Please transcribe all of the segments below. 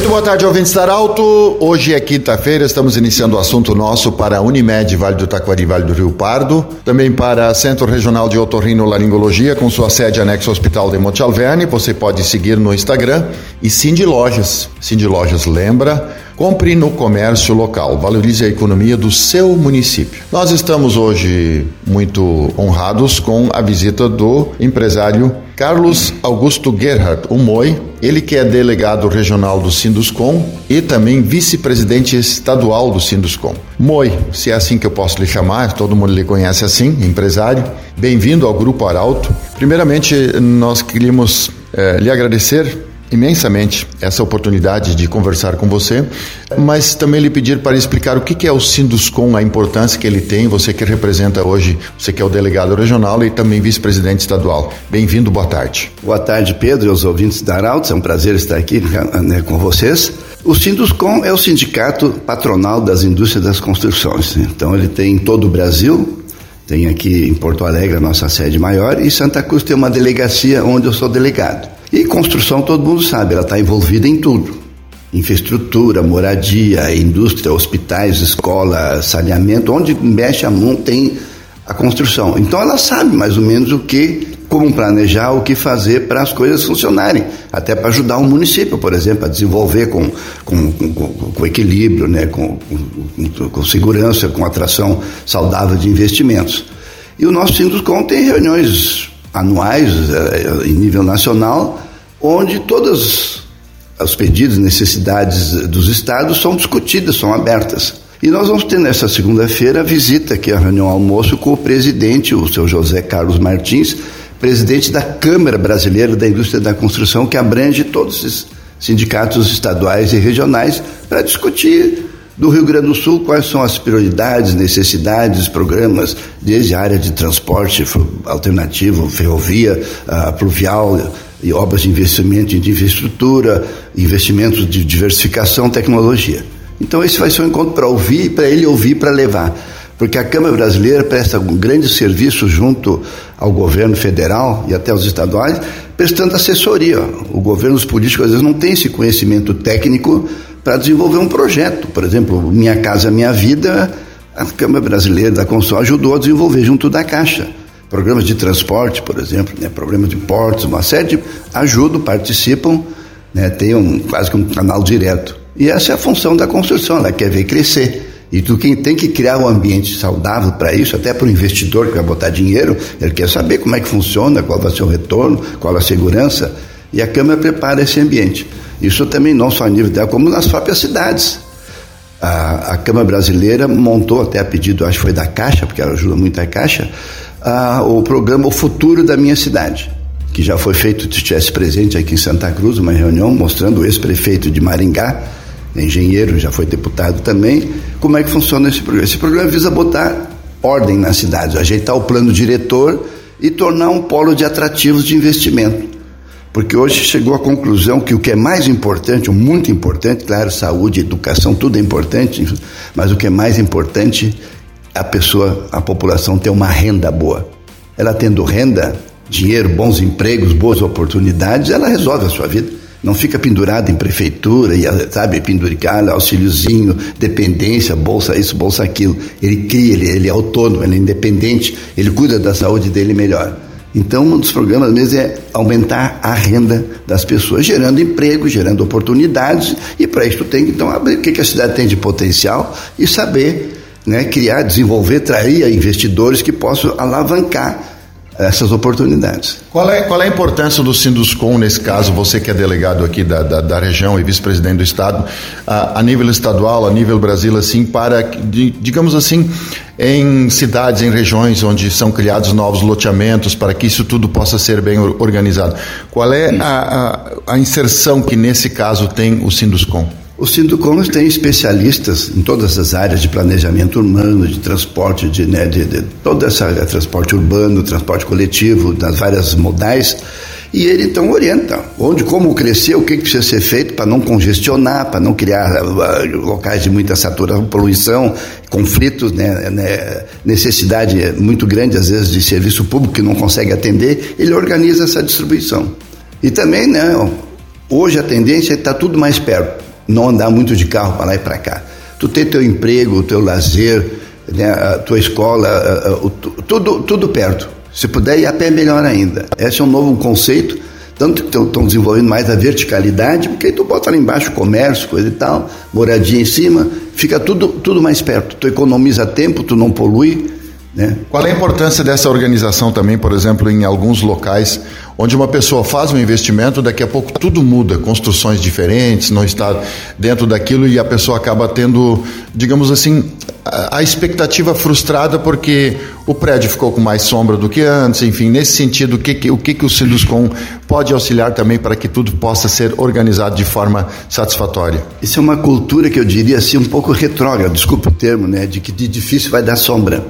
Muito boa tarde, ouvintes da Alto. Hoje é quinta-feira, estamos iniciando o assunto nosso para a Unimed Vale do Taquari, Vale do Rio Pardo, também para Centro Regional de Otorrinolaringologia, com sua sede anexo ao Hospital de Monte Alverne. Você pode seguir no Instagram e Cindy Lojas. Cindy Lojas lembra, compre no comércio local, valorize a economia do seu município. Nós estamos hoje muito honrados com a visita do empresário Carlos Augusto Gerhardt, o MOI, ele que é delegado regional do Sinduscom e também vice-presidente estadual do Sinduscom. MOI, se é assim que eu posso lhe chamar, todo mundo lhe conhece assim, empresário. Bem-vindo ao Grupo Arauto. Primeiramente, nós queríamos eh, lhe agradecer imensamente essa oportunidade de conversar com você, mas também lhe pedir para explicar o que é o Sinduscom, a importância que ele tem, você que representa hoje, você que é o delegado regional e também vice-presidente estadual. Bem-vindo, boa tarde. Boa tarde, Pedro e os ouvintes da Arauto, é um prazer estar aqui né, com vocês. O Sinduscom é o sindicato patronal das indústrias das construções, então ele tem em todo o Brasil, tem aqui em Porto Alegre a nossa sede maior e Santa Cruz tem uma delegacia onde eu sou delegado. E construção, todo mundo sabe, ela está envolvida em tudo: infraestrutura, moradia, indústria, hospitais, escola, saneamento, onde mexe a mão tem a construção. Então ela sabe mais ou menos o que, como planejar, o que fazer para as coisas funcionarem, até para ajudar o município, por exemplo, a desenvolver com, com, com, com equilíbrio, né, com, com, segurança, com atração saudável de investimentos. E o nosso Sinduscom tem reuniões anuais eh, em nível nacional, onde todos os pedidos necessidades dos estados são discutidas, são abertas. E nós vamos ter nessa segunda-feira a visita aqui à reunião almoço com o presidente, o seu José Carlos Martins, presidente da Câmara Brasileira da Indústria da Construção, que abrange todos esses sindicatos estaduais e regionais, para discutir do Rio Grande do Sul, quais são as prioridades, necessidades, programas, desde a área de transporte alternativo, ferrovia, uh, pluvial, e obras de investimento de infraestrutura, investimentos de diversificação, tecnologia. Então esse vai ser um encontro para ouvir, para ele ouvir, para levar. Porque a Câmara Brasileira presta um grande serviço junto ao governo federal e até aos estaduais, prestando assessoria. O governo, os políticos, às vezes não tem esse conhecimento técnico para desenvolver um projeto. Por exemplo, Minha Casa Minha Vida, a Câmara Brasileira da Construção ajudou a desenvolver junto da Caixa. Programas de transporte, por exemplo, né, programas de portos, uma série de ajudam, participam, né, tem um, quase que um canal direto. E essa é a função da construção, ela quer ver crescer. E tu quem tem que criar um ambiente saudável para isso, até para o investidor que vai botar dinheiro, ele quer saber como é que funciona, qual vai ser o retorno, qual a segurança. E a Câmara prepara esse ambiente. Isso também não só a nível dela, como nas próprias cidades. A, a Câmara Brasileira montou, até a pedido, acho que foi da Caixa, porque ela ajuda muito a Caixa, o programa O Futuro da Minha Cidade, que já foi feito, se estivesse presente aqui em Santa Cruz, uma reunião mostrando o ex-prefeito de Maringá, engenheiro, já foi deputado também, como é que funciona esse programa. Esse programa visa botar ordem na cidade, ajeitar o plano diretor e tornar um polo de atrativos de investimento. Porque hoje chegou à conclusão que o que é mais importante, o muito importante, claro, saúde, educação, tudo é importante, mas o que é mais importante a pessoa, a população ter uma renda boa. Ela tendo renda, dinheiro, bons empregos, boas oportunidades, ela resolve a sua vida. Não fica pendurada em prefeitura, e, sabe, penduricar, auxíliozinho, dependência, bolsa isso, bolsa aquilo. Ele cria, ele, ele é autônomo, ele é independente, ele cuida da saúde dele melhor. Então, um dos programas mesmo é aumentar a renda das pessoas, gerando emprego, gerando oportunidades, e para isso tem que então abrir o que a cidade tem de potencial e saber né, criar, desenvolver, trair investidores que possam alavancar essas oportunidades. Qual é, qual é a importância do Sinduscom nesse caso, você que é delegado aqui da, da, da região e vice-presidente do Estado, a, a, nível estadual, a nível Brasil, assim, para, digamos assim, em cidades, em regiões onde são criados novos loteamentos, para que isso tudo possa ser bem organizado. Qual é a, a, a inserção que nesse caso tem o Sinduscom? O Sinducom tem especialistas em todas as áreas de planejamento urbano, de transporte, de, né, de, de toda essa de transporte urbano, transporte coletivo, das várias modais. E ele então orienta onde, como crescer, o que precisa ser feito para não congestionar, para não criar uh, locais de muita saturação, poluição, conflitos, né, né, necessidade muito grande às vezes de serviço público que não consegue atender. Ele organiza essa distribuição. E também, né, hoje a tendência é estar tudo mais perto não andar muito de carro para lá e para cá. Tu ter teu emprego, teu lazer, né, a tua escola, a, a, o, tudo, tudo perto. Se puder ir a pé, melhor ainda. Esse é um novo conceito, tanto que estão desenvolvendo mais a verticalidade, porque aí tu bota lá embaixo comércio, coisa e tal, moradia em cima, fica tudo, tudo mais perto. Tu economiza tempo, tu não polui, né? Qual é a importância dessa organização também, por exemplo, em alguns locais onde uma pessoa faz um investimento, daqui a pouco tudo muda, construções diferentes, não está dentro daquilo e a pessoa acaba tendo, digamos assim, a expectativa frustrada porque o prédio ficou com mais sombra do que antes, enfim, nesse sentido, o que, o que, o Sinduscom pode auxiliar também para que tudo possa ser organizado de forma satisfatória? Isso é uma cultura que eu diria assim um pouco retrógrada, desculpe o termo, né, de que de difícil vai dar sombra.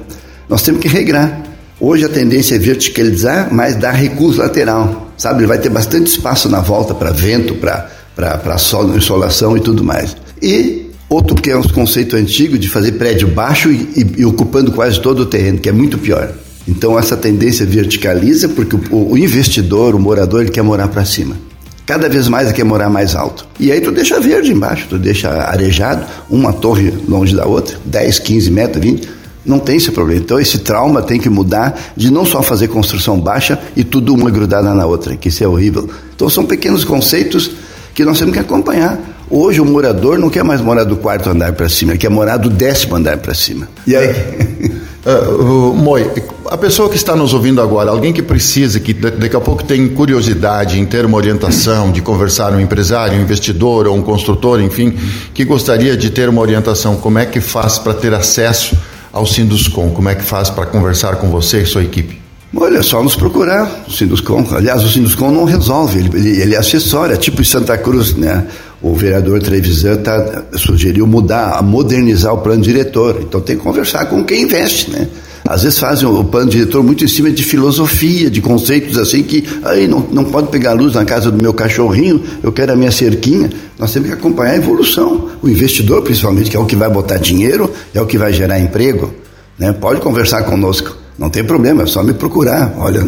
Nós temos que regrar. Hoje a tendência é verticalizar, mas dar recurso lateral. Sabe, ele vai ter bastante espaço na volta para vento, para sol, insolação e tudo mais. E outro que é um conceito antigo de fazer prédio baixo e, e, e, ocupando quase todo o terreno, que é muito pior. Então essa tendência verticaliza porque o, o investidor, o morador, ele quer morar para cima. Cada vez mais ele quer morar mais alto. E aí tu deixa verde embaixo, tu deixa arejado, uma torre longe da outra, 10, 15 metros, 20 não tem esse problema. Então, esse trauma tem que mudar de não só fazer construção baixa e tudo uma grudada na outra, que isso é horrível. Então, são pequenos conceitos que nós temos que acompanhar. Hoje, o morador não quer mais morar do quarto andar para cima, ele quer morar do décimo andar para cima. E aí? uh, Moi, a pessoa que está nos ouvindo agora, alguém que precisa, que daqui a pouco tem curiosidade em ter uma orientação, de conversar um empresário, um investidor ou um construtor, enfim, que gostaria de ter uma orientação, como é que faz para ter acesso ao Sinduscom? Como é que faz para conversar com você e sua equipe? Olha, é só nos procurar o Sinduscom. Aliás, o Sinduscom não resolve, ele, ele, ele é acessório, é tipo em Santa Cruz, né? O vereador Trevisan tá, sugeriu mudar, modernizar o plano diretor. Então tem que conversar com quem investe, né? Às vezes fazem o plano diretor muito em cima de filosofia, de conceitos assim que aí não, não pode pegar luz na casa do meu cachorrinho, eu quero a minha cerquinha. Nós temos que acompanhar a evolução. O investidor, principalmente, que é o que vai botar dinheiro, é o que vai gerar emprego, né? pode conversar conosco. Não tem problema, é só me procurar. Olha,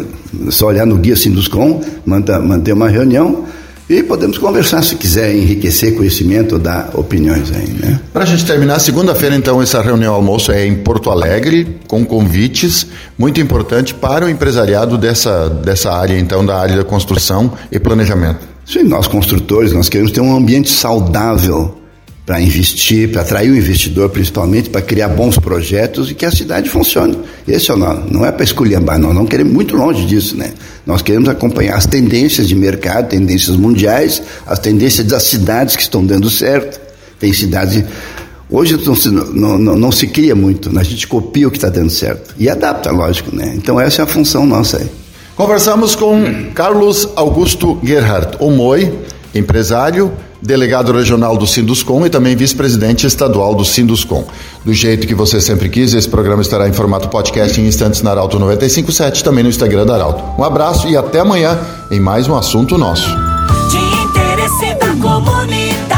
só olhar no guia Sinduscom, manter uma reunião e podemos conversar se quiser enriquecer conhecimento, dar opiniões aí, né? Para a gente terminar, segunda-feira, então, essa reunião almoço é em Porto Alegre, com convites, muito importante para o empresariado dessa, dessa área, então, da área da construção e planejamento. Sim, nós construtores, nós queremos ter um ambiente saudável para investir, para atrair o investidor principalmente, para criar bons projetos e que a cidade funcione. Esse é o nome. Não é para esculhambar, nós não queremos muito longe disso, né? Nós queremos acompanhar as tendências de mercado, tendências mundiais, as tendências das cidades que estão dando certo. Tem cidades. Hoje não se, não, não, não se cria muito, né? a gente copia o que está dando certo e adapta, lógico, né? Então essa é a função nossa aí. Conversamos com Carlos Augusto Gerhardt, o MOI, empresário, delegado regional do Sinduscom e também vice-presidente estadual do Sinduscom. Do jeito que você sempre quis, esse programa estará em formato podcast em instantes na Arauto 957, também no Instagram da Arauto. Um abraço e até amanhã em mais um assunto nosso. De interesse da comunidade,